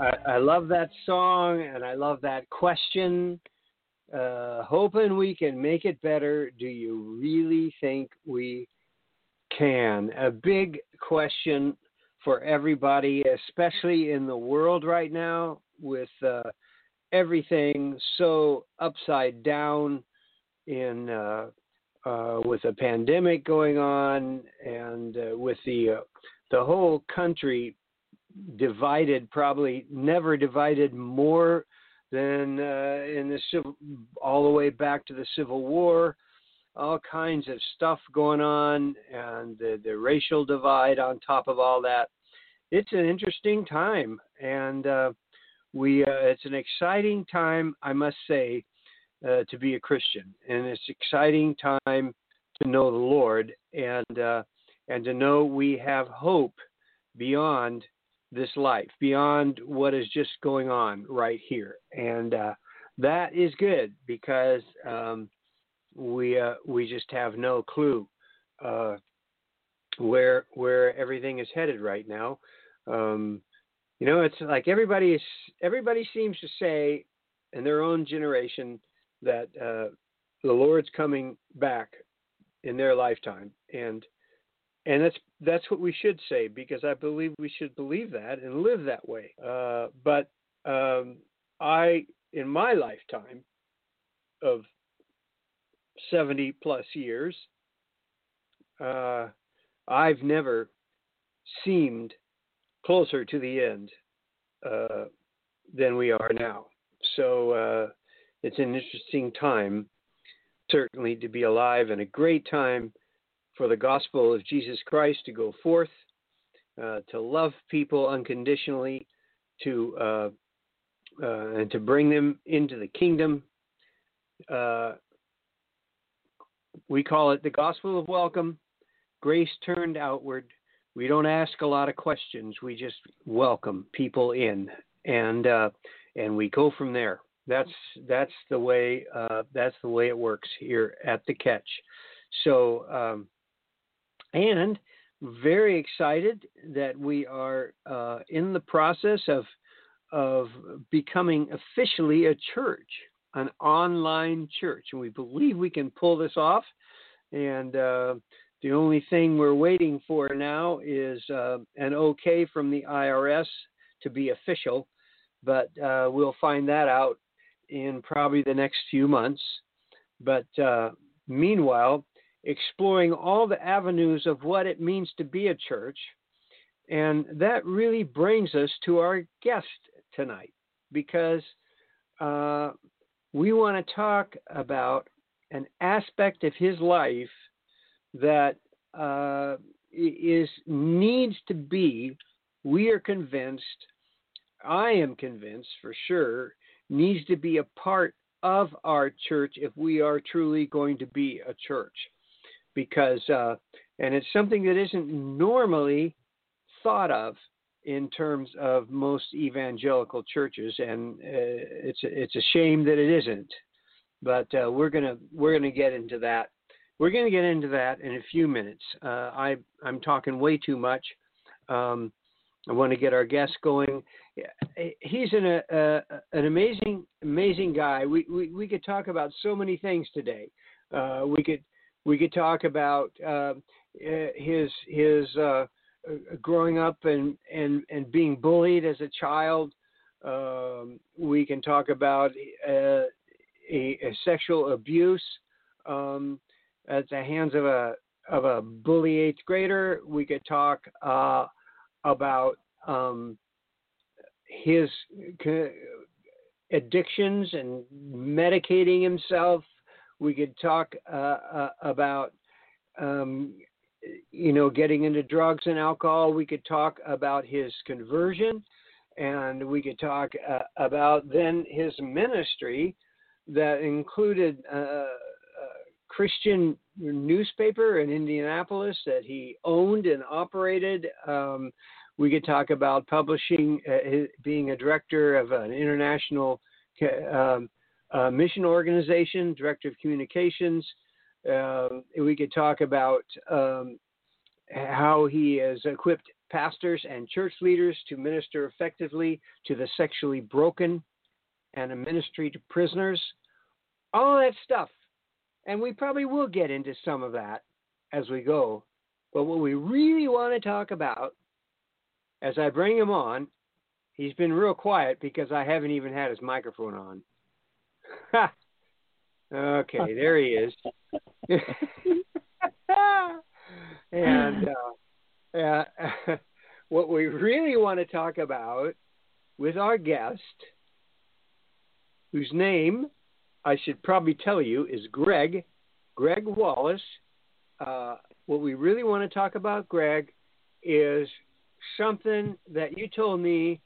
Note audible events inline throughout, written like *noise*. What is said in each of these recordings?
I, I love that song and I love that question. Uh, hoping we can make it better. Do you really think we can? A big question for everybody, especially in the world right now with uh, everything so upside down in uh, uh, with a pandemic going on and uh, with the uh, the whole country divided, probably never divided more than uh, in the civil, all the way back to the Civil War. All kinds of stuff going on, and the, the racial divide on top of all that. It's an interesting time, and uh, we uh, it's an exciting time, I must say, uh, to be a Christian, and it's exciting time to know the Lord and uh, and to know we have hope beyond this life, beyond what is just going on right here, and uh, that is good because um, we uh, we just have no clue uh, where where everything is headed right now. Um, you know, it's like everybody is everybody seems to say in their own generation that uh, the Lord's coming back in their lifetime, and and that's that's what we should say because I believe we should believe that and live that way. Uh, but um, I, in my lifetime of seventy plus years, uh, I've never seemed closer to the end uh, than we are now. So uh, it's an interesting time, certainly, to be alive, and a great time for the gospel of Jesus Christ to go forth, uh, to love people unconditionally, to uh, uh, and to bring them into the kingdom. Uh, we call it the gospel of welcome, grace turned outward. We don't ask a lot of questions. We just welcome people in, and uh, and we go from there. That's that's the way uh, that's the way it works here at the Catch. So um, and very excited that we are uh, in the process of of becoming officially a church, an online church, and we believe we can pull this off. And uh, the only thing we're waiting for now is uh, an okay from the IRS to be official, but uh, we'll find that out in probably the next few months. But uh, meanwhile, exploring all the avenues of what it means to be a church. And that really brings us to our guest tonight because uh, we want to talk about an aspect of his life that uh, is needs to be. We are convinced. I am convinced for sure needs to be a part of our church if we are truly going to be a church because uh, and it's something that isn't normally thought of in terms of most evangelical churches, and uh, it's a, it's a shame that it isn't. But uh, we're gonna we're gonna get into that. We're gonna get into that in a few minutes. Uh, I I'm talking way too much. Um, I want to get our guest going. He's an uh, an amazing amazing guy. We, we we could talk about so many things today. Uh, we could we could talk about uh, his his uh, growing up and, and and being bullied as a child. Um, we can talk about uh, a, a, sexual abuse um, at the hands of a of a bully eighth grader. We could talk uh, about um, his addictions and medicating himself. We could talk uh, uh, about, um, you know, getting into drugs and alcohol. We could talk about his conversion, and we could talk uh, about then his ministry that included uh, a Christian newspaper in Indianapolis that he owned and operated. Um, we could talk about publishing, uh, being a director of an international um, uh, mission organization, director of communications. Uh, we could talk about um, how he has equipped pastors and church leaders to minister effectively to the sexually broken and a ministry to prisoners. All that stuff. And we probably will get into some of that as we go. But what we really want to talk about as I bring him on, he's been real quiet because I haven't even had his microphone on. *laughs* okay, there he is. *laughs* and uh, uh, *laughs* what we really want to talk about with our guest, whose name I should probably tell you is Greg, Greg Wallace. Uh, what we really want to talk about, Greg, is something that you told me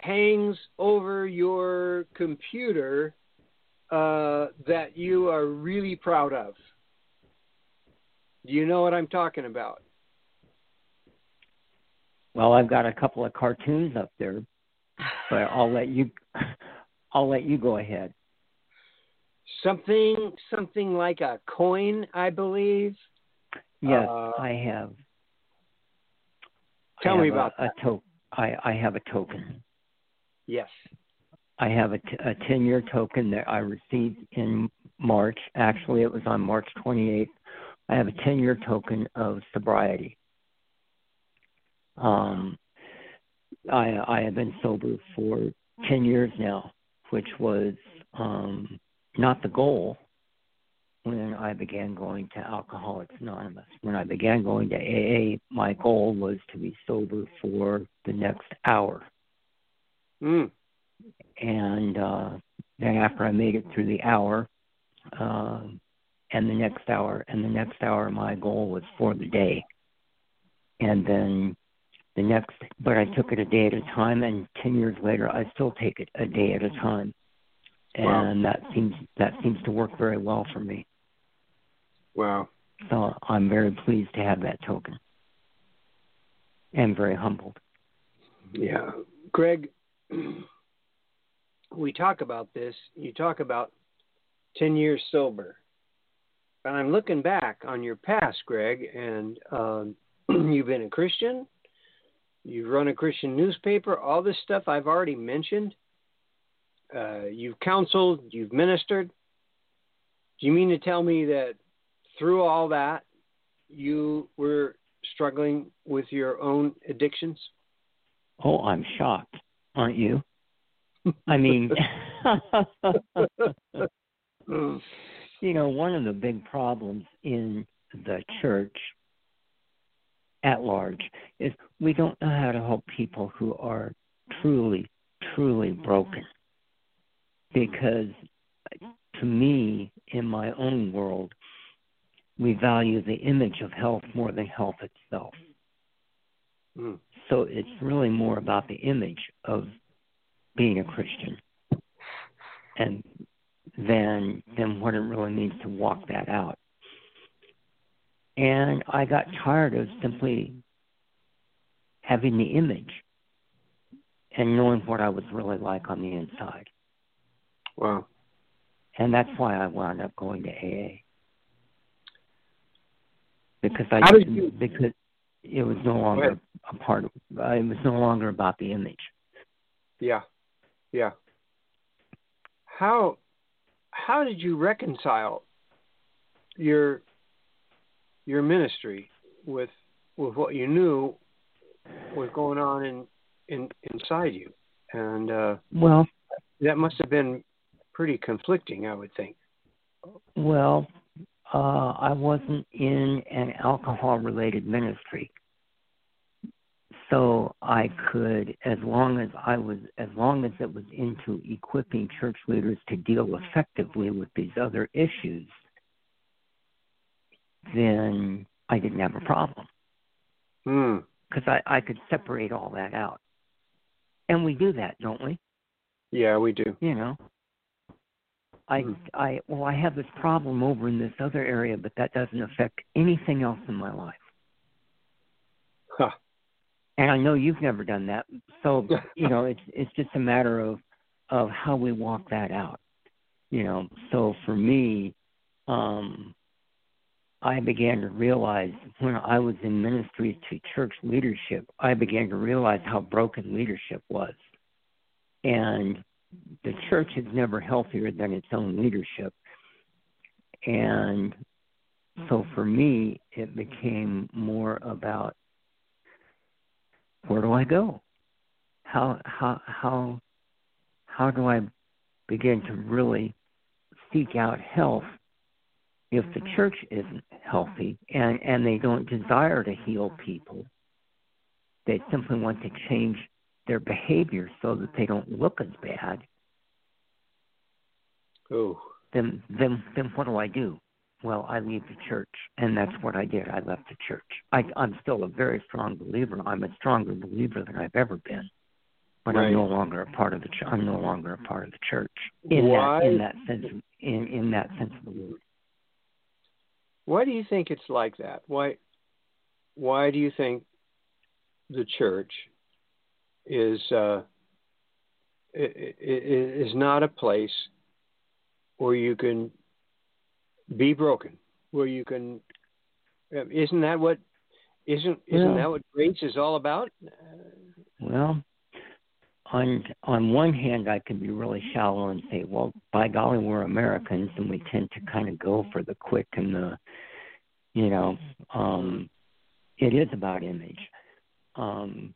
hangs over your computer uh, that you are really proud of. Do you know what I'm talking about? Well, I've got a couple of cartoons up there, but I'll let you. *laughs* I'll let you go ahead. Something, something like a coin, I believe. Yes, uh, I have. Tell I me about a, a to- I, I have a token. Yes. I have a, t- a 10 year token that I received in March. Actually, it was on March 28th. I have a 10 year token of sobriety. Um, I, I have been sober for 10 years now, which was um, not the goal when I began going to Alcoholics Anonymous. When I began going to AA, my goal was to be sober for the next hour. Mm. And uh, then after I made it through the hour, uh, and the next hour, and the next hour, my goal was for the day. And then the next, but I took it a day at a time, and 10 years later, I still take it a day at a time. And wow. that seems that seems to work very well for me. Wow. So I'm very pleased to have that token and very humbled. Yeah. Greg, we talk about this. You talk about 10 years sober. And I'm looking back on your past, Greg, and um, *clears throat* you've been a Christian. You've run a Christian newspaper, all this stuff I've already mentioned. Uh, you've counseled, you've ministered. Do you mean to tell me that through all that, you were struggling with your own addictions? Oh, I'm shocked, aren't you? I mean, *laughs* you know, one of the big problems in the church at large is we don't know how to help people who are truly, truly broken. Because to me, in my own world, we value the image of health more than health itself. Mm. So it's really more about the image of being a Christian and then than what it really means to walk that out. And I got tired of simply having the image and knowing what I was really like on the inside. Wow. And that's why I wound up going to AA because I How did you, because it was no longer a part of it was no longer about the image. Yeah, yeah. How how did you reconcile your your ministry with with what you knew was going on in in inside you, and uh, well, that must have been pretty conflicting, I would think. Well, uh, I wasn't in an alcohol related ministry. So I could, as long as I was, as long as it was into equipping church leaders to deal effectively with these other issues, then I didn't have a problem Hmm. because I, I could separate all that out. And we do that, don't we? Yeah, we do. You know. I Mhm. I well I have this problem over in this other area, but that doesn't affect anything else in my life. Huh. And I know you've never done that. So, *laughs* you know, it's it's just a matter of of how we walk that out. You know, so for me, um I began to realize when I was in ministry to church leadership, I began to realize how broken leadership was. And the church is never healthier than its own leadership. And so for me, it became more about where do I go? How how how how do I begin to really seek out health if the mm-hmm. church isn't healthy and and they don't desire to heal people? They simply want to change their behavior so that they don't look as bad. Oh. Then then then what do I do? Well, I leave the church, and that's what I did. I left the church. I, I'm still a very strong believer. I'm a stronger believer than I've ever been, but Right. I'm no longer a part of the. I'm no longer a part of the church in Why? that in that sense. In in that sense of the word. Why do you think it's like that? Why why do you think the church is uh, is not a place where you can be broken, where you can uh, isn't that what isn't isn't Well- that what grace is all about? Well, on on one hand, I can be really shallow and say, well, by golly, we're Americans, and we tend to kind of go for the quick and the, you know, um, it is about image, um,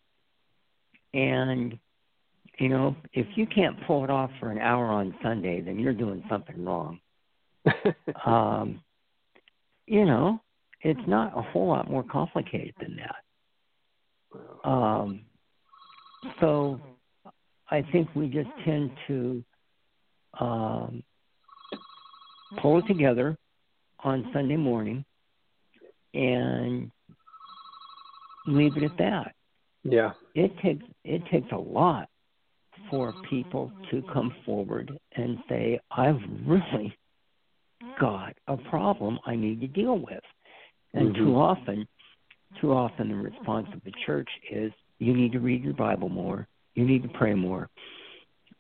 and you know, if you can't pull it off for an hour on Sunday, then you're doing something wrong. *laughs* Um, you know, it's not a whole lot more complicated than that. Um, so I think we just tend to um, pull it together on Sunday morning and leave it at that. yeah. It takes it takes a lot for people to come forward and say, "I've really got a problem I need to deal with," and Mhm. too often, too often the response of the church is, "You need to read your Bible more. You need to pray more."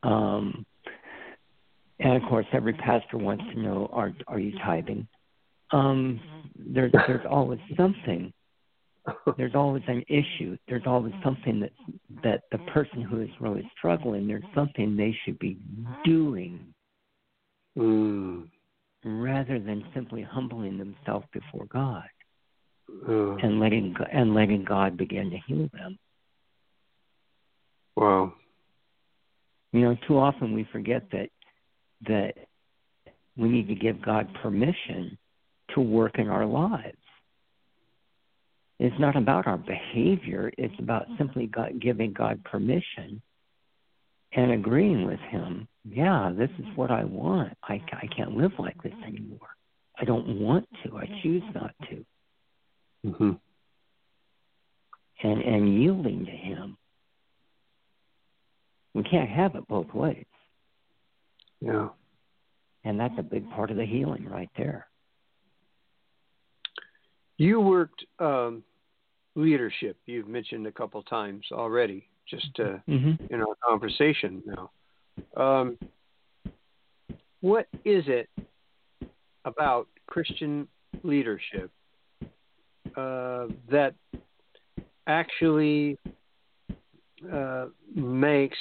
Um, and of course, every pastor wants to know, "Are are you tithing?" Um, there's there's always something there's always an issue. There's always something that that the person who is really struggling, there's something they should be doing Mm. Rather than simply humbling themselves before God Oh, and letting and letting God begin to heal them. wow. You know, too often we forget that that we need to give God permission to work in our lives. It's not about our behavior, it's about simply God, giving God permission and agreeing with Him. Yeah, this is what I want. I, I can't live like this anymore. I don't want to. I choose not to. hmm And, and yielding to Him. We can't have it both ways. Yeah. And that's a big part of the healing right there. You worked um, leadership. You've mentioned a couple times already, just uh, Mm-hmm. in our conversation now. Um, what is it about Christian leadership uh, that actually uh, makes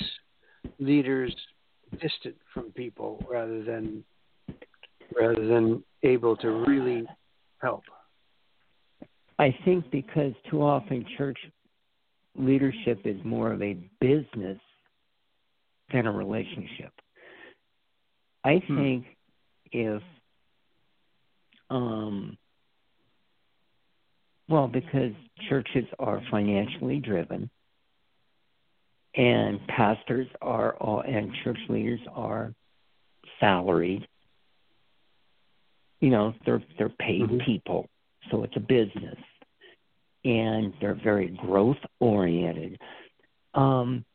leaders distant from people rather than rather than able to really help? I think because too often church leadership is more of a business than a relationship. I Hmm. think if, um, well, because churches are financially driven, and pastors are all and church leaders are salaried. You know, they're they're paid Mhm. people, so it's a business, and they're very growth oriented. Um,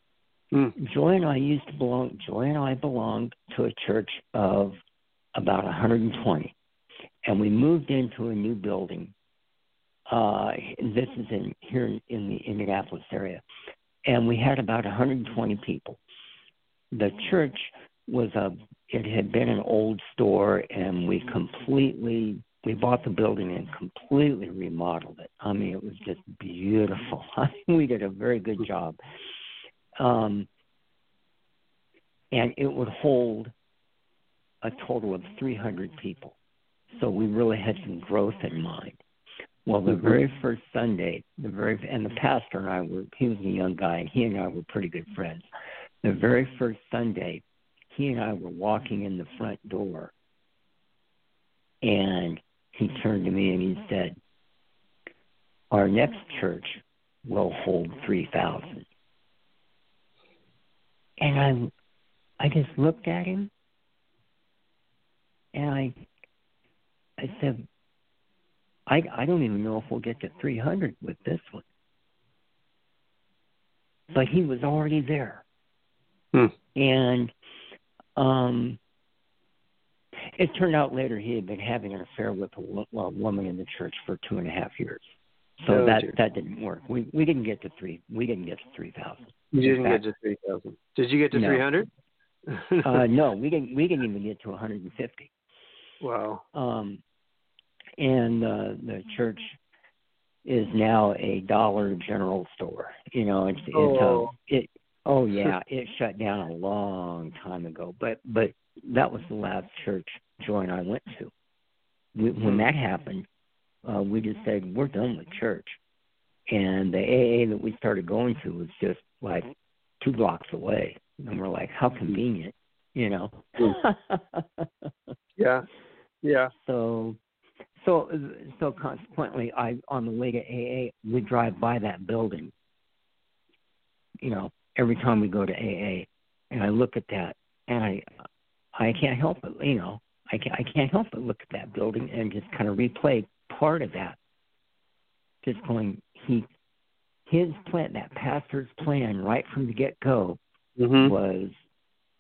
Mm. Joy and I used to belong. Joy and I belonged to a church of about 120, and we moved into a new building. Uh, this is in here in in the Indianapolis area, and we had about 120 people. The church was a. It had been an old store, and we completely we bought the building and completely remodeled it. I mean, it was just beautiful. *laughs* we did a very good job. Um, and it would hold a total of 300 people. So we really had some growth in mind. Well, the Mhm. very first Sunday, the very and the pastor and I were he was a young guy and he and I were pretty good friends. The very first Sunday, he and I were walking in the front door and he turned to me and he said, Our next church will hold three thousand. And I I just looked at him and I I said I I don't even know if we'll get to 300 with this one. But he was already there. Hmm. And um it turned out later he had been having an affair with a, a woman in the church for two and a half years. So Oh, that dear. that didn't work. We we didn't get to three. We didn't get to three thousand. You didn't fact- get to three thousand. Did you get to No. three hundred? Uh, *laughs* no, we didn't. We didn't even get to 150. wow. Um, and uh, the church is now a Dollar General store. You know, it's it's Oh. a it. Oh yeah, it shut down a long time ago. But but that was the last church Joy and I went to. We, when Hmm. that happened, uh, we just said we're done with church, and the AA that we started going to was just like two blocks away, and we're like, how convenient, you know. *laughs* Yeah. Yeah. so so so consequently i on the way to aa we drive by that building you know every time we go to aa and i look at that and i i can't help but you know i can't i can't help but look at that building and just kind of replay part of that just going he his plan that pastor's plan right from the get go hmm was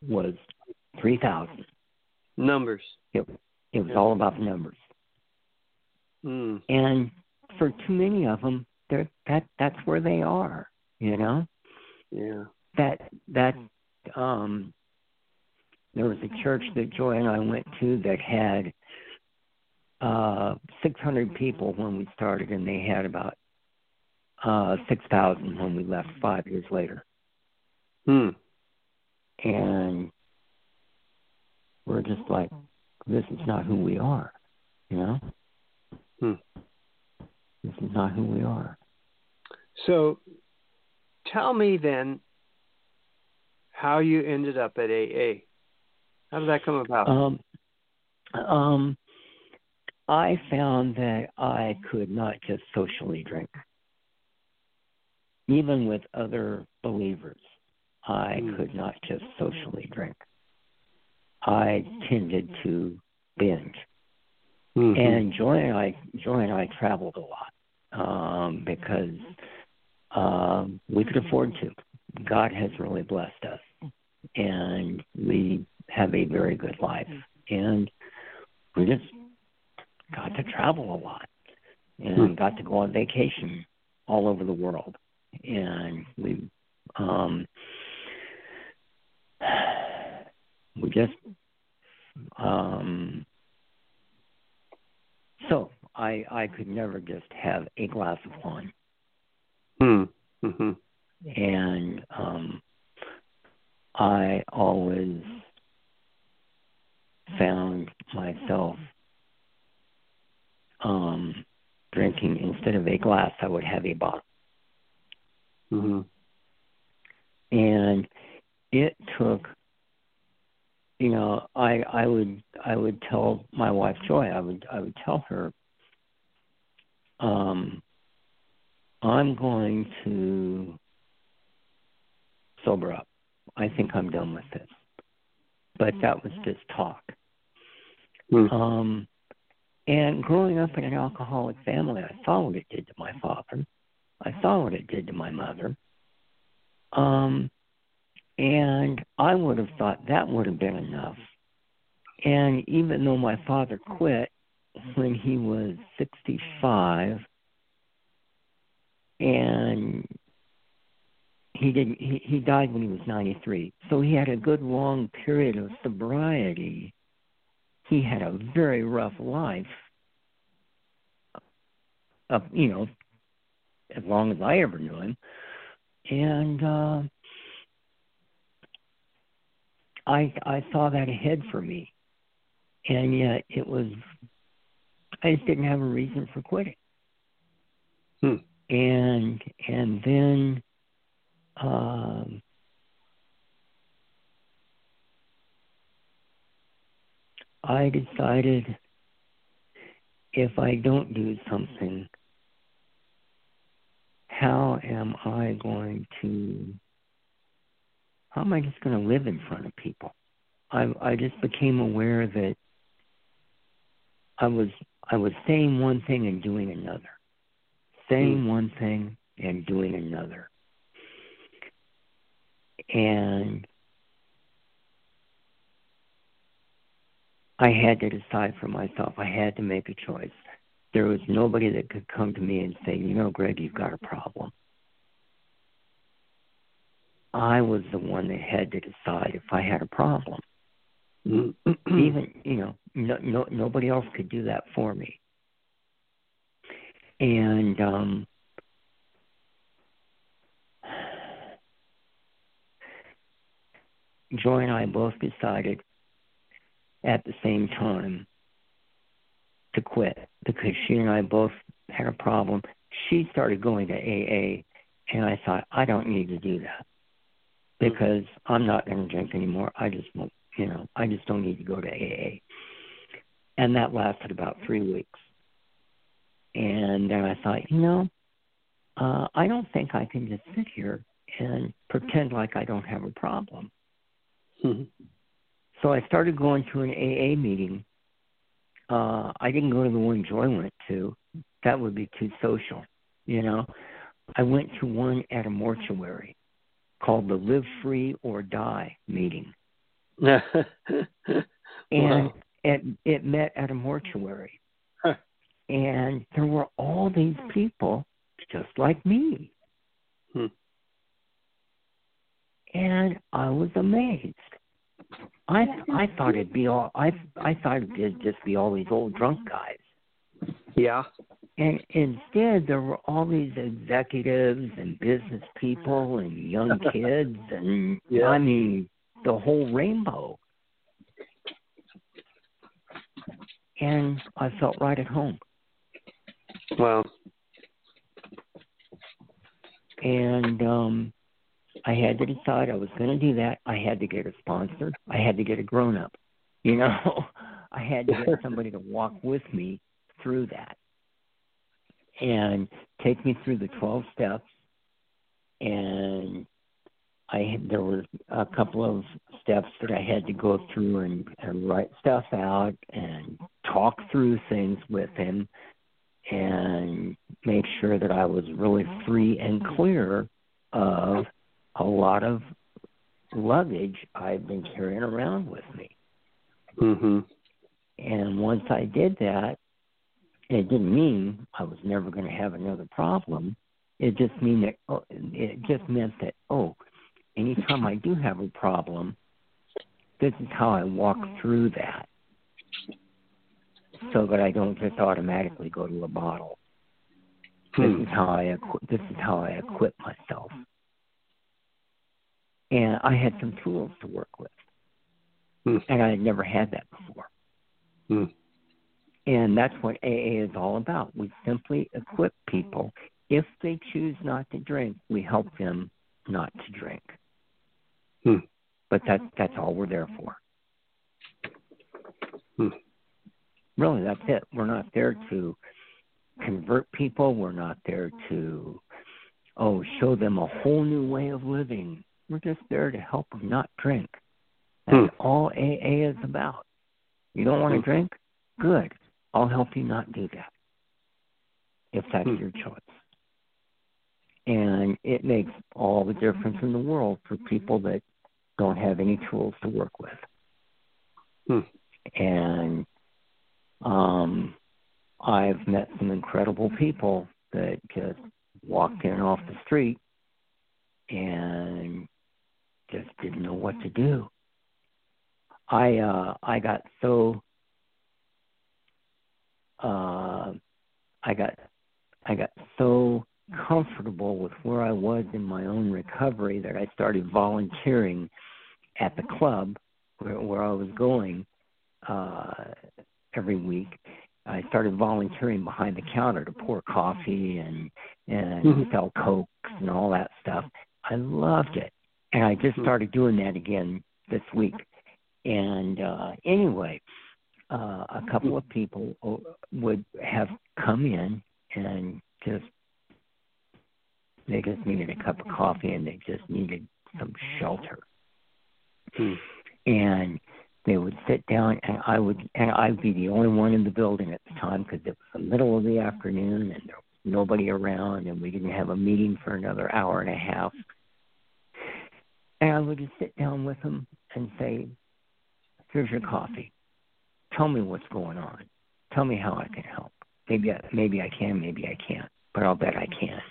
was three thousand Numbers. it was Yeah. all about the numbers Mm. and for too many of them they're that that's where they are you know Yeah. that that um there was a church that joy and i went to that had uh six hundred people when we started and they had about uh six thousand when we left five years later Hmm. and we're just like this is not who we are you know Hmm. this is not who we are So, tell me then how you ended up at AA. How did that come about? Um, um, I found that I could not just socially drink, even with other believers. I Hmm. could not just socially drink. I tended to binge, Mhm. and Joy and I, Joy and I traveled a lot um, because um, we could afford to. God has really blessed us, and we have a very good life, and we just got to travel a lot and Hmm. got to go on vacation all over the world, and we um, *sighs* we just um, so I I could never just have a glass of wine. Hmm. hmm and um I always found myself um drinking instead of a glass I would have a bottle hmm and it took you know i i would i would tell my wife joy i would i would tell her um i'm going to sober up. I think I'm done with this. But that was just talk. Hmm. Um, and growing up in an alcoholic family, I saw what it did to my father. I saw what it did to my mother. Um, and I would have thought that would have been enough. And even though my father quit when he was 65, and he didn't he, he died when he was 93 so he had a good long period of sobriety. He had a very rough life. Uh, you know as long as i ever knew him. And uh i i saw that ahead for me. And yet it was i just didn't have a reason for quitting. Hmm. and and then um, I decided if I don't do something, how am I going to? How am I just going to live in front of people? I I just became aware that I was I was saying one thing and doing another, saying one thing and doing another and I had to decide for myself. I had to make a choice. There was nobody that could come to me and say, you know, Greg, you've got a problem. I was the one that had to decide if I had a problem. Even, you know, no, no, nobody else could do that for me. And um, Joy and I both decided at the same time to quit because she and I both had a problem. She started going to AA, and I thought, I don't need to do that because I'm not going to drink anymore. I just won't, you know, I just don't need to go to AA. And that lasted about three weeks. And then I thought, you know, uh, I don't think I can just sit here and pretend like I don't have a problem. Hmm. So I started going to an AA meeting. Uh, I didn't go to the one Joy went to. That would be too social, you know. I went to one at a mortuary called the Live Free or Die meeting. *laughs* and Wow. it it met at a mortuary. Huh. And there were all these people just like me. Hmm. And I was amazed. I I thought it'd be all I I thought it'd just be all these old drunk guys. yeah. And instead there were all these executives and business people and young *laughs* kids and Yeah. I mean the whole rainbow. And I felt right at home. Well. and um I had to decide I was going to do that. I had to get a sponsor. I had to get a grown up. You know, *laughs* I had to get *laughs* somebody to walk with me through that and take me through the 12 steps. And I there were a couple of steps that I had to go through and, and write stuff out and talk through things with him and make sure that I was really free and clear of a lot of luggage I've been carrying around with me. Mhm. And once I did that, it didn't mean I was never going to have another problem. It just mean that oh, it just meant that oh, anytime I do have a problem, this is how I walk through that, so that I don't just automatically go to a bottle. This Hmm. is how I equi- this is how I equip myself. And I had some tools to work with, Hmm. and I had never had that before. Hmm. And that's what AA is all about. We simply equip people. If they choose not to drink, we help them not to drink. Hmm. But that's that's all we're there for. Hmm. Really, that's it. We're not there to convert people. We're not there to oh show them a whole new way of living. We're just there to help them not drink. That's hmm. all AA is about. You don't want to hmm. drink? Good. I'll help you not do that if that's hmm. your choice. And it makes all the difference in the world for people that don't have any tools to work with. Hmm. And um, I've met some incredible people that just walked in off the street and just didn't know what to do. I uh I got so uh I got I got so comfortable with where I was in my own recovery that I started volunteering at the club where, where I was going uh, every week. I started volunteering behind the counter to pour coffee and and mm-hmm. sell cokes and all that stuff. I loved it, and I just mm-hmm. started doing that again this week. And uh, anyway, uh, a couple of people would have come in and just they just needed a cup of coffee and they just needed some shelter. Hmm. And they would sit down and I would and I'd be the only one in the building at the time because it was the middle of the afternoon and there was nobody around and we didn't have a meeting for another hour and a half. And I would just sit down with them and say, "Here's your coffee. Tell me what's going on. Tell me how I can help." Maybe I, maybe I can, maybe I can't, but I'll bet I can.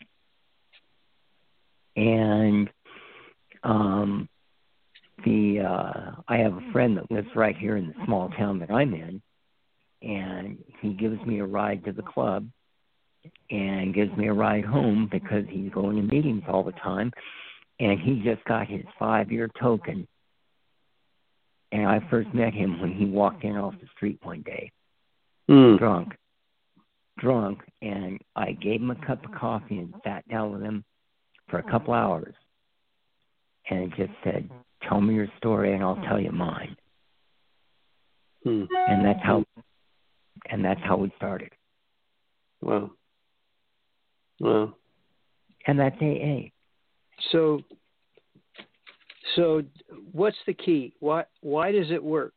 And um, the uh, I have a friend that lives right here in the small town that I'm in, and he gives me a ride to the club and gives me a ride home because he's going to meetings all the time and he just got his five year token and I first met him when he walked in off the street one day, mm. drunk drunk, and I gave him a cup of coffee and sat down with him for a couple hours, and just said, "Tell me your story, and I'll tell you mine." Hmm. And that's how, and that's how we started. Wow. Wow. And that's AA. So, so what's the key? Why why does it work?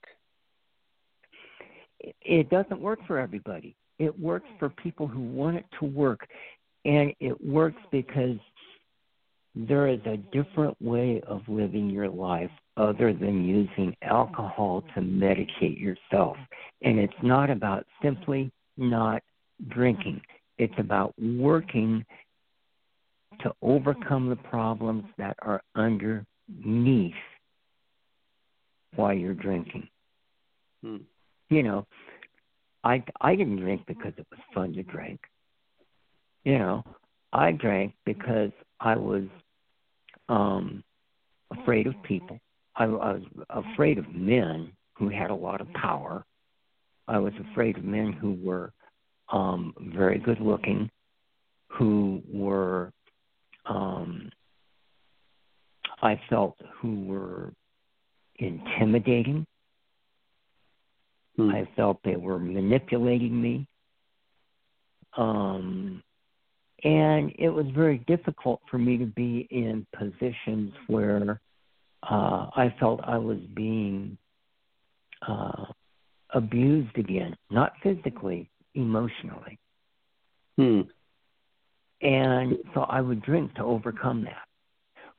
It doesn't work for everybody. It works for people who want it to work. And it works because there is a different way of living your life other than using alcohol to medicate yourself. And it's not about simply not drinking, it's about working to overcome the problems that are underneath while you're drinking. Hmm. You know, I I didn't drink because it was fun to drink. You know, I drank because I was um afraid of people. I, I was afraid of men who had a lot of power. I was afraid of men who were um very good looking, who were um I felt who were intimidating Hmm. I felt they were manipulating me. Um, and it was very difficult for me to be in positions where uh, I felt I was being uh, abused again, not physically, emotionally. Hmm. And so I would drink to overcome that.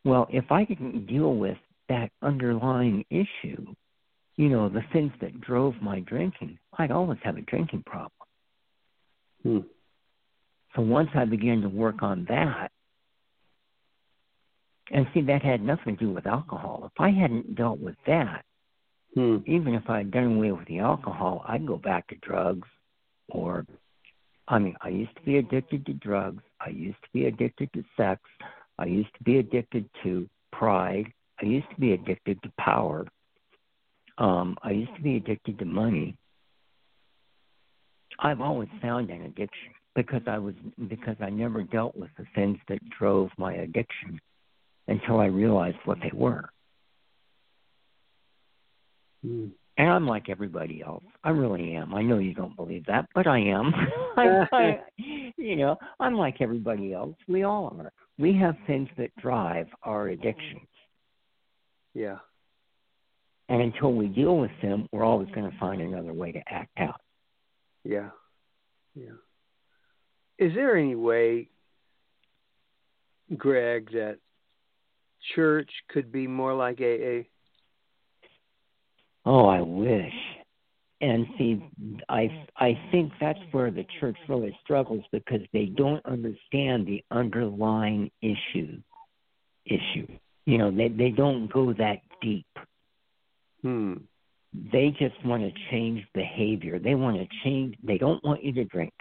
Well, if I didn't deal with that underlying issue, you know, the things that drove my drinking, I'd always have a drinking problem. Hmm. So once I began to work on that, and see, that had nothing to do with alcohol. If I hadn't dealt with that, hmm. even if I had done away with the alcohol, I'd go back to drugs or I mean, I used to be addicted to drugs. I used to be addicted to sex. I used to be addicted to pride. I used to be addicted to power. Um, I used to be addicted to money. I've always found an addiction because I was because I never dealt with the things that drove my addiction until I realized what they were. Mm. And I'm like everybody else. I really am. I know you don't believe that, but I am. *laughs* I, *laughs* I, you know, I'm like everybody else. We all are. We have things that drive our addictions. Yeah. And until we deal with them, we're always going to find another way to act out. Yeah. Yeah. Is there any way, Greg, that church could be more like AA? Oh, I wish. And see, I I think that's where the church really struggles because they don't understand the underlying issue. Issue, you know, they they don't go that deep. Hmm. They just want to change behavior. They want to change. They don't want you to drink.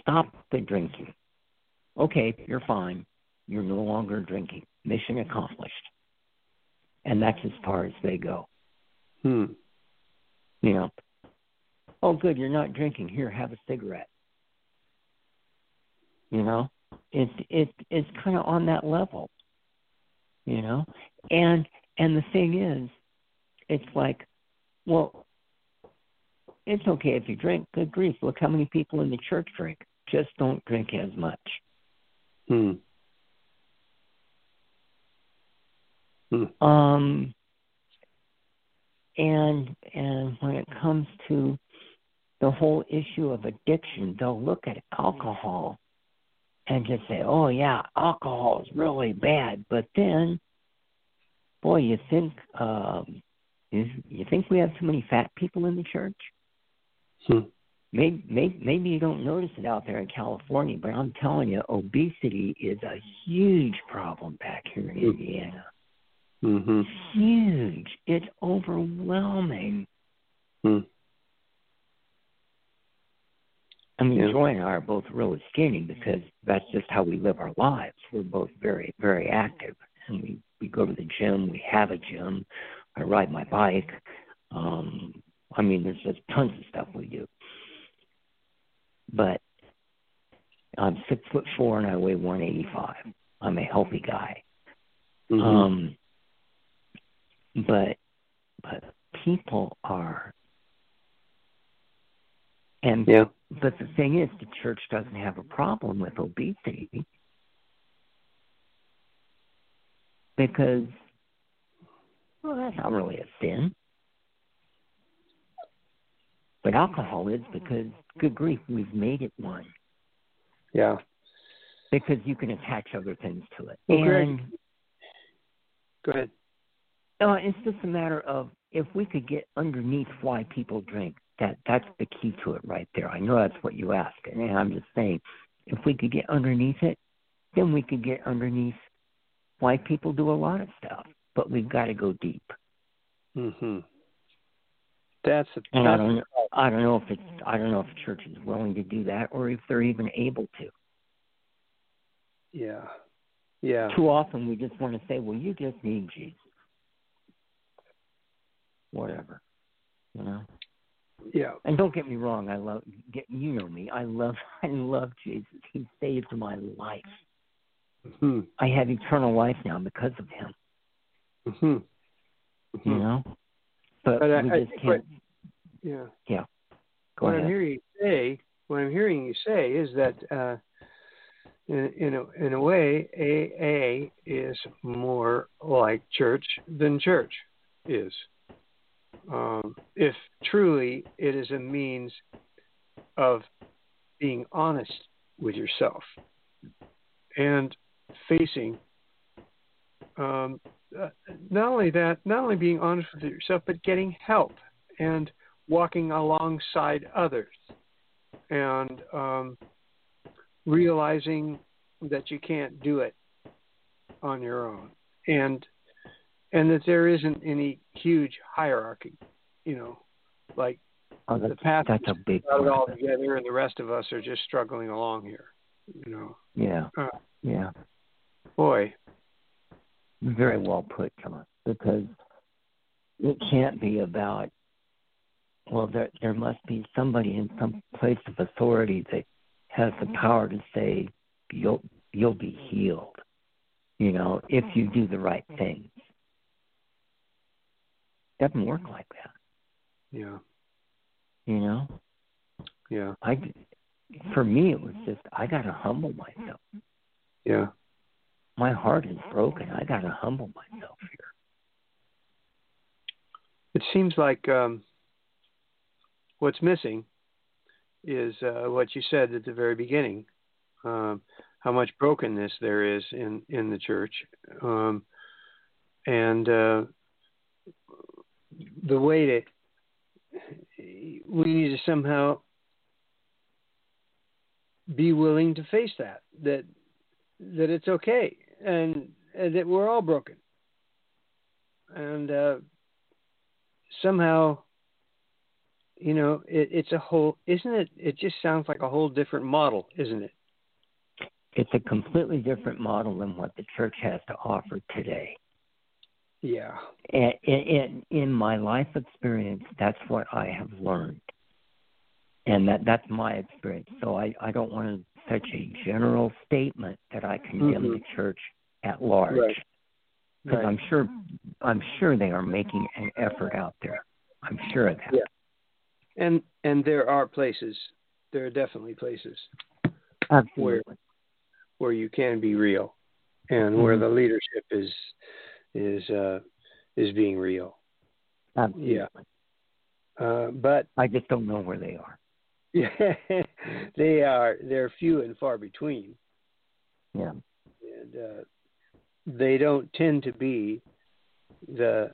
Stop the drinking. Okay, you're fine. You're no longer drinking. Mission accomplished. And that's as far as they go. Hmm. You know, oh, good, you're not drinking. Here, have a cigarette. You know, it's it it's kind of on that level. You know, and and the thing is, it's like, well, it's okay if you drink. Good grief! Look how many people in the church drink. Just don't drink as much. Hmm. Hmm. Um, and and when it comes to the whole issue of addiction, they'll look at alcohol and just say, "Oh yeah, alcohol is really bad." But then, boy, you think um, you, you think we have too many fat people in the church? Hmm. Maybe, maybe maybe you don't notice it out there in California, but I'm telling you, obesity is a huge problem back here in Indiana. Mm-hmm. Huge. It's overwhelming. Hmm. Yeah. Joy and I are both really skinny because that's just how we live our lives. We're both very, very active, and we we go to the gym. We have a gym. I ride my bike. Um, I mean, there's just tons of stuff we do. But I'm six foot four and I weigh 185. I'm a healthy guy. Mhm. Um, but but people are, and yeah. but the thing is, the church doesn't have a problem with obesity because well, that's not really a sin. But alcohol is because, good grief, we've made it one Yeah. because you can attach other things to it. Well, Greg- and Go ahead. Uh, it's just a matter of if we could get underneath why people drink. That that's the key to it right there. I know that's what you asked, and I'm just saying, if we could get underneath it, then we could get underneath why people do a lot of stuff. But we've got to go deep. Mm-hmm. That's a, And I don't know. I don't know if it's. I don't know if the church is willing to do that, or if they're even able to. yeah. Yeah. Too often we just want to say, "Well, you just need Jesus." Whatever, you know. Yeah. And don't get me wrong, I love get you know me. I love *laughs* I love Jesus. He saved my life. Mm-hmm. I have eternal life now because of him. Mm-hmm. You know? But, But I- we I- just can't Yeah. go what ahead. I'm hearing you say, what I'm hearing you say is that, uh, in, in a in a way, AA is more like church than church is. Um, if truly it is a means of being honest with yourself and facing um, uh, not only that, not only being honest with yourself, but getting help and walking alongside others and um, realizing that you can't do it on your own. And and that there isn't any huge hierarchy you know like Oh, the path that's a big got it all together and the rest of us are just struggling along here you know Yeah. Uh, Yeah. boy Very well put, John. Because it can't be about well there there must be somebody in some place of authority that has the power to say you'll you'll be healed. You know, if you do the right things. Doesn't work like that. yeah You know? yeah I for me it was just I gotta humble myself. yeah My heart is broken. I gotta humble myself here. it seems like um, what's missing is uh, what you said at the very beginning. Um, how much brokenness there is in in the church, um, and uh, the way to we need to somehow be willing to face that that that it's okay and, and that we're all broken. And uh, somehow you know it, it's a whole isn't it it just sounds like a whole different model isn't it? It's a completely different model than what the church has to offer today yeah in, in, in my life experience that's what i have learned and that that's my experience so i i don't want to such a general statement that i condemn mm-hmm. the church at large right because right. I'm sure I'm sure they are making an effort out there. I'm sure of that. Yeah. And and there are places, there are definitely places Absolutely. where where you can be real, and mm-hmm. where the leadership is is uh, is being real. Absolutely. Yeah. Uh, but I just don't know where they are. Yeah, *laughs* they are. They're few and far between. Yeah. And uh, they don't tend to be the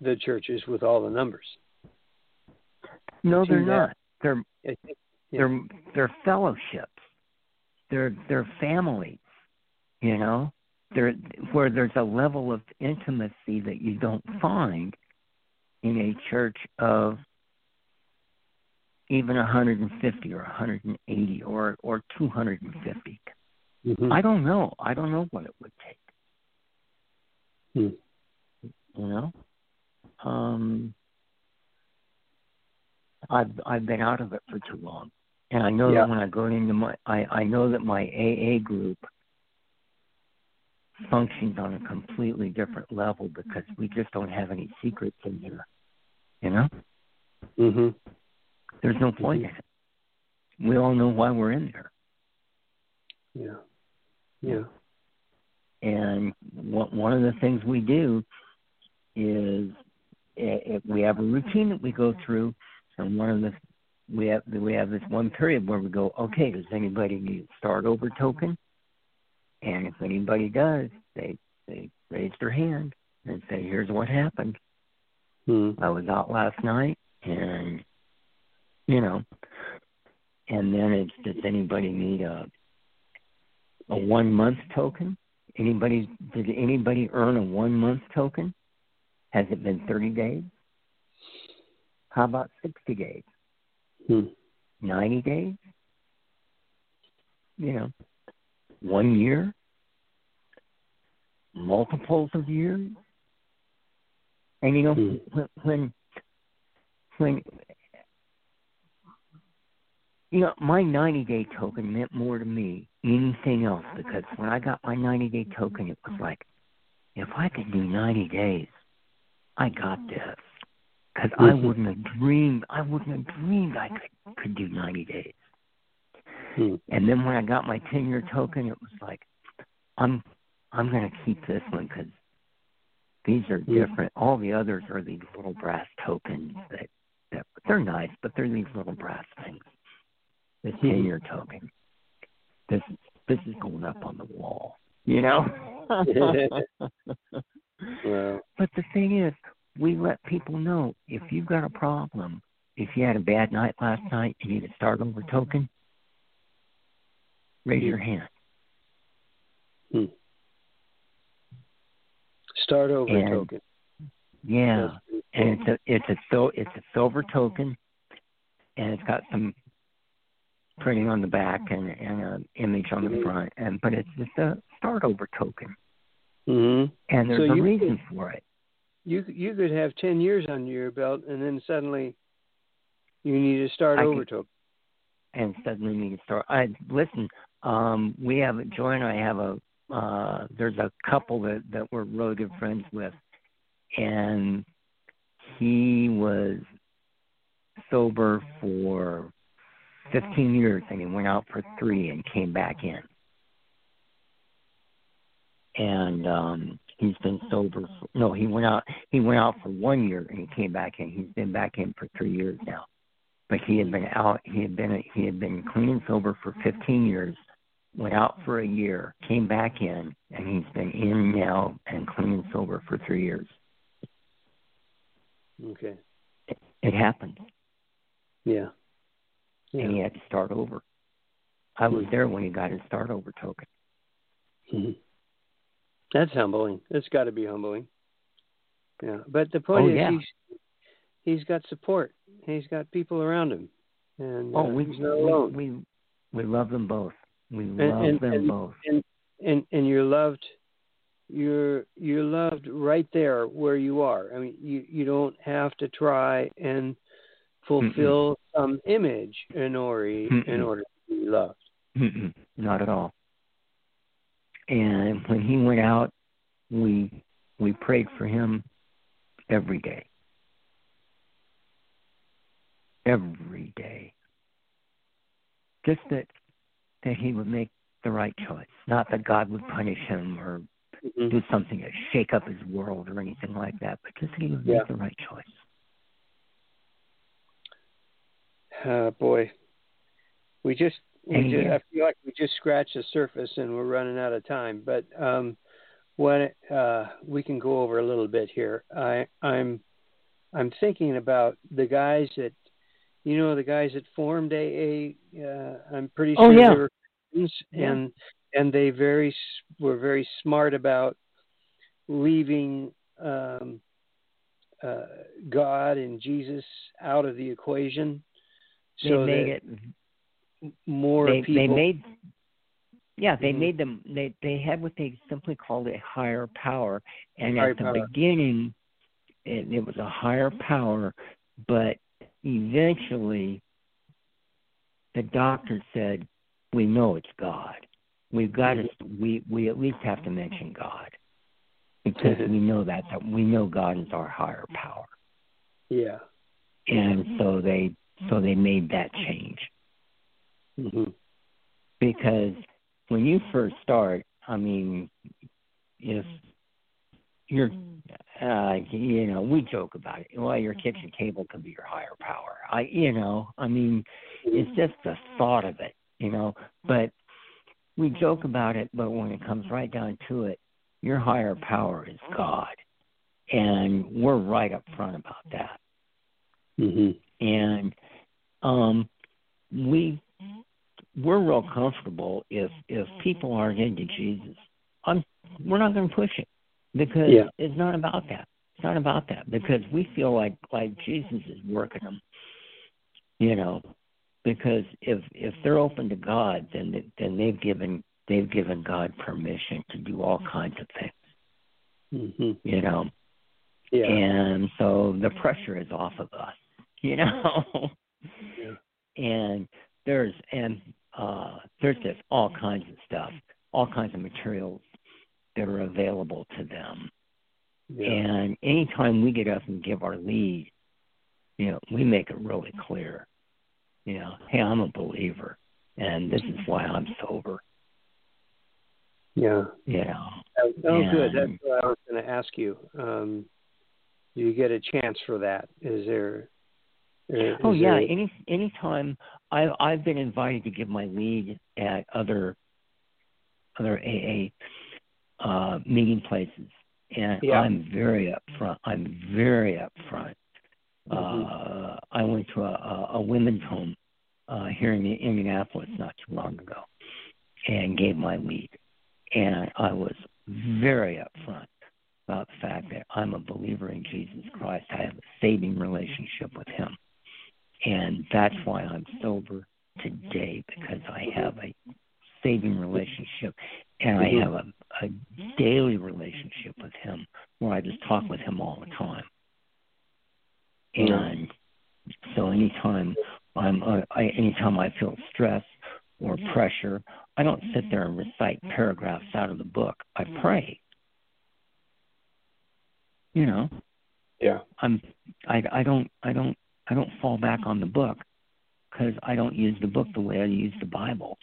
the churches with all the numbers. No, they're that. not. They're yeah. they're they're fellowships. They're they're families. You know, they're where there's a level of intimacy that you don't find in a church of even 150 or 180 or or 250. Mm-hmm. I don't know. I don't know what it would take. Hmm. You know, um, I've I've been out of it for too long, and I know yeah. that when I go into my I I know that my AA group functions on a completely different level because we just don't have any secrets in here. You know, mm-hmm. there's no point mm-hmm. We all know why we're in there. Yeah. Yeah. And one of the things we do is if we have a routine that we go through, and one of the we have we have this one period where we go, okay, does anybody need a start over token? And if anybody does, they they raise their hand and say, here's what happened. Hmm. I was out last night, and you know, and then it's does anybody need a a one month token? Anybody did anybody earn a one month token? Has it been thirty days? How about sixty days? Hmm. Ninety days? You know, one year? Multiples of years? And you know hmm. when when you know, my 90 day token meant more to me than anything else because when I got my 90 day token, it was like, if I could do 90 days, I got this. Because mm-hmm. I wouldn't have dreamed, I wouldn't have dreamed I could, could do 90 days. Mm-hmm. And then when I got my 10 year token, it was like, I'm, I'm going to keep this one because these are different. All the others are these little brass tokens that, that they're nice, but they're these little brass things this Mm-hmm. ten year token. This this is going up on the wall. You know? *laughs* well. But the thing is, we let people know if you've got a problem, if you had a bad night last night, you need a start over token, raise your hand. Hmm. Start over and, token. Yeah. And it's a it's a it's a silver token and it's got some printing on the back and, and an image on the mm-hmm. front, and but it's just a start over token, mm-hmm. and there's so a reason could, for it. You you could have ten years under your belt, and then suddenly you need to start I over could, token. And suddenly need to start. I listen. Um, we have Joy and I have a. Uh, there's a couple that that we're really good friends with, and he was sober for 15 years and he went out for three and came back in. And um he's been sober. For, no, he went out. He went out for one year and he came back in. He's been back in for three years now. But he had been out. He had been he had been clean and sober for 15 years. Went out for a year, came back in, and he's been in now and clean and sober for three years. Okay. It, it happened. Yeah. yeah. And he had to start over. I was there when he got his start over token. Mm-hmm. That's humbling. It's got to be humbling. Yeah, but the point oh, is, yeah. he's he's got support. He's got people around him, and oh, uh, we, he's not alone. We, we we love them both. We and, love and, them and, both. And, and and you're loved. You're you're loved right there where you are. I mean, you you don't have to try and fulfill Mm-mm. some image in order Mm-mm. in order to be loved. Mm-mm. Not at all. And when he went out, we we prayed for him every day. Every day. Just that that he would make the right choice. Not that God would punish him or Mm-hmm. do something to shake up his world or anything like that, but just that he would Yeah. make the right choice. Uh, boy, we just, we just I feel like we just scratched the surface and we're running out of time. But um, when uh, we can go over a little bit here, I I'm I'm thinking about the guys that you know the guys that formed AA. Uh, I'm pretty Oh, sure yeah. they were Christians, Yeah. and and they very were very smart about leaving um, uh, God and Jesus out of the equation. So They made it more they people. they made yeah they Mhm. made them they they had what they simply called a higher power and Higher at the power. beginning it, it was a higher power but eventually the doctor said we know it's god. We've got to we we at least have to mention god because we know that that we know god is our higher power. Yeah. and so they so they made that change. Hmm because when you first start, I mean, if you're, mm. uh, you know, we joke about it. Well, your mm-hmm. kitchen table could be your higher power. I, you know, I mean, it's mm. just the thought of it, you know. Mm. But we joke mm-hmm. about it, but when it comes mm-hmm. right down to it, your higher power is God, and we're right up front about that. Hmm and um we we're real comfortable if if people aren't into Jesus. I'm we're not going to push it because Yeah. it's not about that. It's not about that because we feel like like Jesus is working them. You know, because if if they're open to God, then then they've given they've given God permission to do all kinds of things. hmm You know, Yeah. and so the pressure is off of us. *laughs* You know. Yeah. and there's and uh there's just all kinds of stuff all kinds of materials that are available to them yeah. and anytime we get up and give our lead you know we make it really clear you know hey i'm a believer and this is why i'm sober yeah. Yeah. Oh, oh, good. That's what I was going to ask you. Um, do you get a chance for that? Is there? is Oh yeah, there- any anytime I've I've been invited to give my lead at other other AA uh meeting places and Yeah. I'm very upfront. I'm very upfront. Mhm. Uh I went to a, a, a women's home uh here in Indianapolis not too long ago and gave my lead. And I was very upfront about the fact that I'm a believer in Jesus Christ. I have a saving relationship with him. And that's why I'm sober today because I have a saving relationship and I Mhm. have a, a daily relationship with him where I just talk with him all the time. And so anytime I'm uh, I, anytime I feel stress or pressure, I don't sit there and recite paragraphs out of the book. I pray. You know, Yeah. I'm I I don't I don't I don't fall back on the book because I don't use the book the way I use the Bible.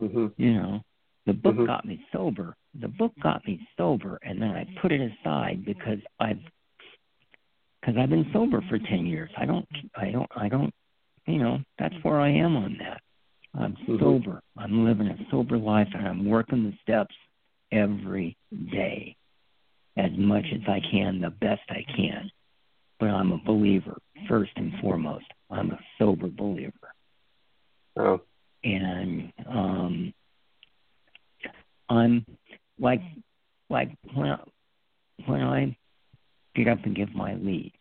Hmm You know, the book Mhm. got me sober, the book got me sober, and then I put it aside because I've because I've been sober for ten years. I don't, I don't, I don't, you know, that's where I am on that. I'm Mhm. sober. I'm living a sober life, and I'm working the steps every day as much as I can, the best I can. But I'm a believer first and foremost. I'm a sober believer Oh. And um I'm like like when I, when I get up and give my lead,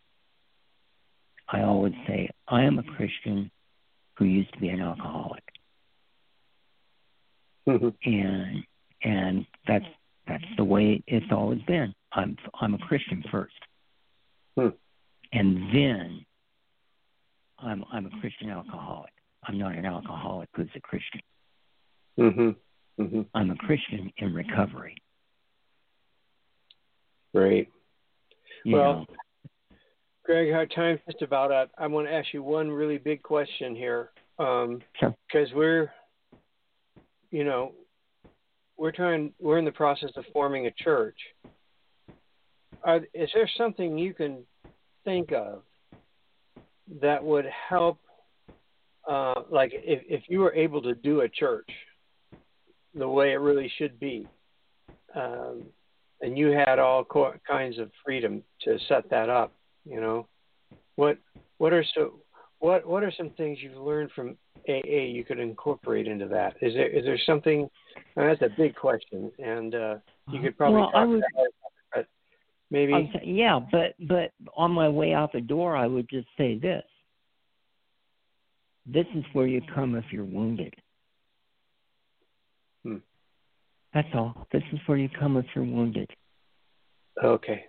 I always say I am a Christian who used to be an alcoholic, Mhm. and and that's that's the way it's always been. I'm I'm a Christian first, Hmm. and then I'm I'm a Christian alcoholic. I'm not an alcoholic who's a Christian. Mhm. Mhm. I'm a Christian in recovery. Great. You Well, know, Greg, our time's just about up. I want to ask you one really big question here. Um, Sure. Because we're, you know, we're trying, we're in the process of forming a church. Are, is there something you can think of that would help, uh, like if, if you were able to do a church the way it really should be, um, and you had all co- kinds of freedom to set that up, you know, what what are so what what are some things you've learned from AA you could incorporate into that? Is there is there something? and that's a big question, and uh, you could probably Well, talk I would- about it, but maybe yeah, but but on my way out the door, I would just say this: This is where you come if you're wounded. Hmm. That's all. This is where you come if you're wounded. okay.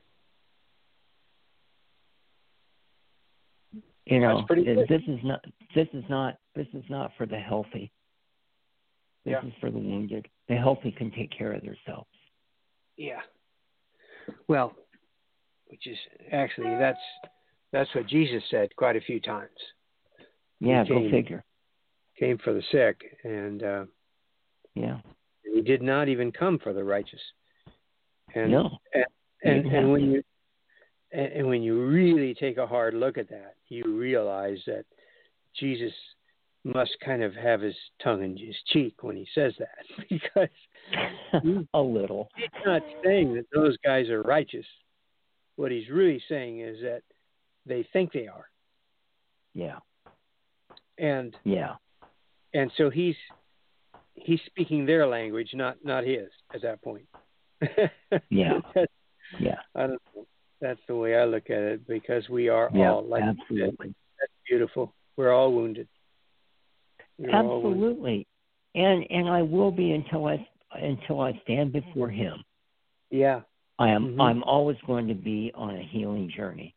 You know, That's pretty th- good. this is not this is not this is not for the healthy. This Yeah. is for the wounded. The healthy can take care of themselves. Yeah. Well, which is actually that's that's what Jesus said quite a few times. Yeah, Okay. go figure. Came for the sick, and uh, Yeah. he did not even come for the righteous. And no. and didn't and when you and, and when you really take a hard look at that, you realize that Jesus must kind of have his tongue in his cheek when he says that *laughs* because *laughs* a little. he's not saying that those guys are righteous. What he's really saying is that they think they are, Yeah. And Yeah. and so he's he's speaking their language, not not his at that point. *laughs* Yeah. Yeah. I don't know. That's the way I look at it because we are Yeah. all like absolutely. That's beautiful. We're all wounded. We're all wounded. Absolutely. And and I will be until I until I stand before him. Yeah, I am Mhm. I'm always going to be on a healing journey.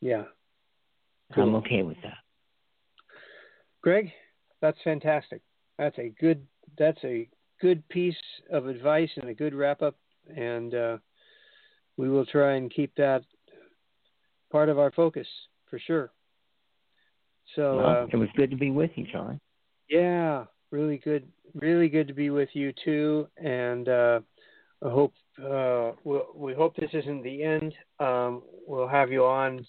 yeah. I'm okay with that. Greg, that's fantastic. That's a good that's a good piece of advice and a good wrap up and uh, we will try and keep that part of our focus for sure. So well, uh, it was good to be with you, John. Yeah, really good, really good to be with you too, and uh, I hope uh, we'll, we hope this isn't the end. Um, we'll have you on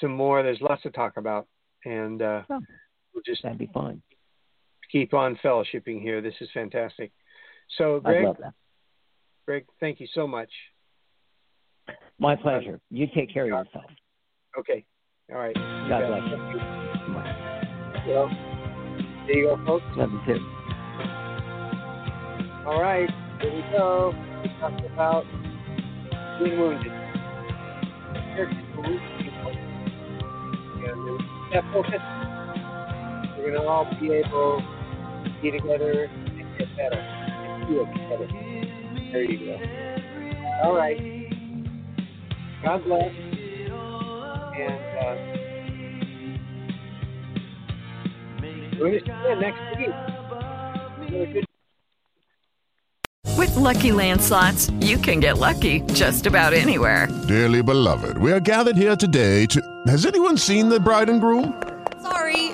some more. There's lots to talk about, and uh, Oh. We'll just That'd be fun. keep on fellowshipping here. This is fantastic. So, I Greg, love that. Greg, thank you so much. My pleasure. You take care of yourself. Okay, all right. God bless you. Bye. Well, there you go, folks. Love you too. All right, here we go. We talked about being wounded. Church is for weak people. And if we keep that focus, we're going to all be able to be together and get better and feel together. There you go. All right. God bless. And uh, we're going to see you next week. Another good With Lucky Land slots, you can get lucky just about anywhere. Dearly beloved, we are gathered here today to. Has anyone seen the bride and groom?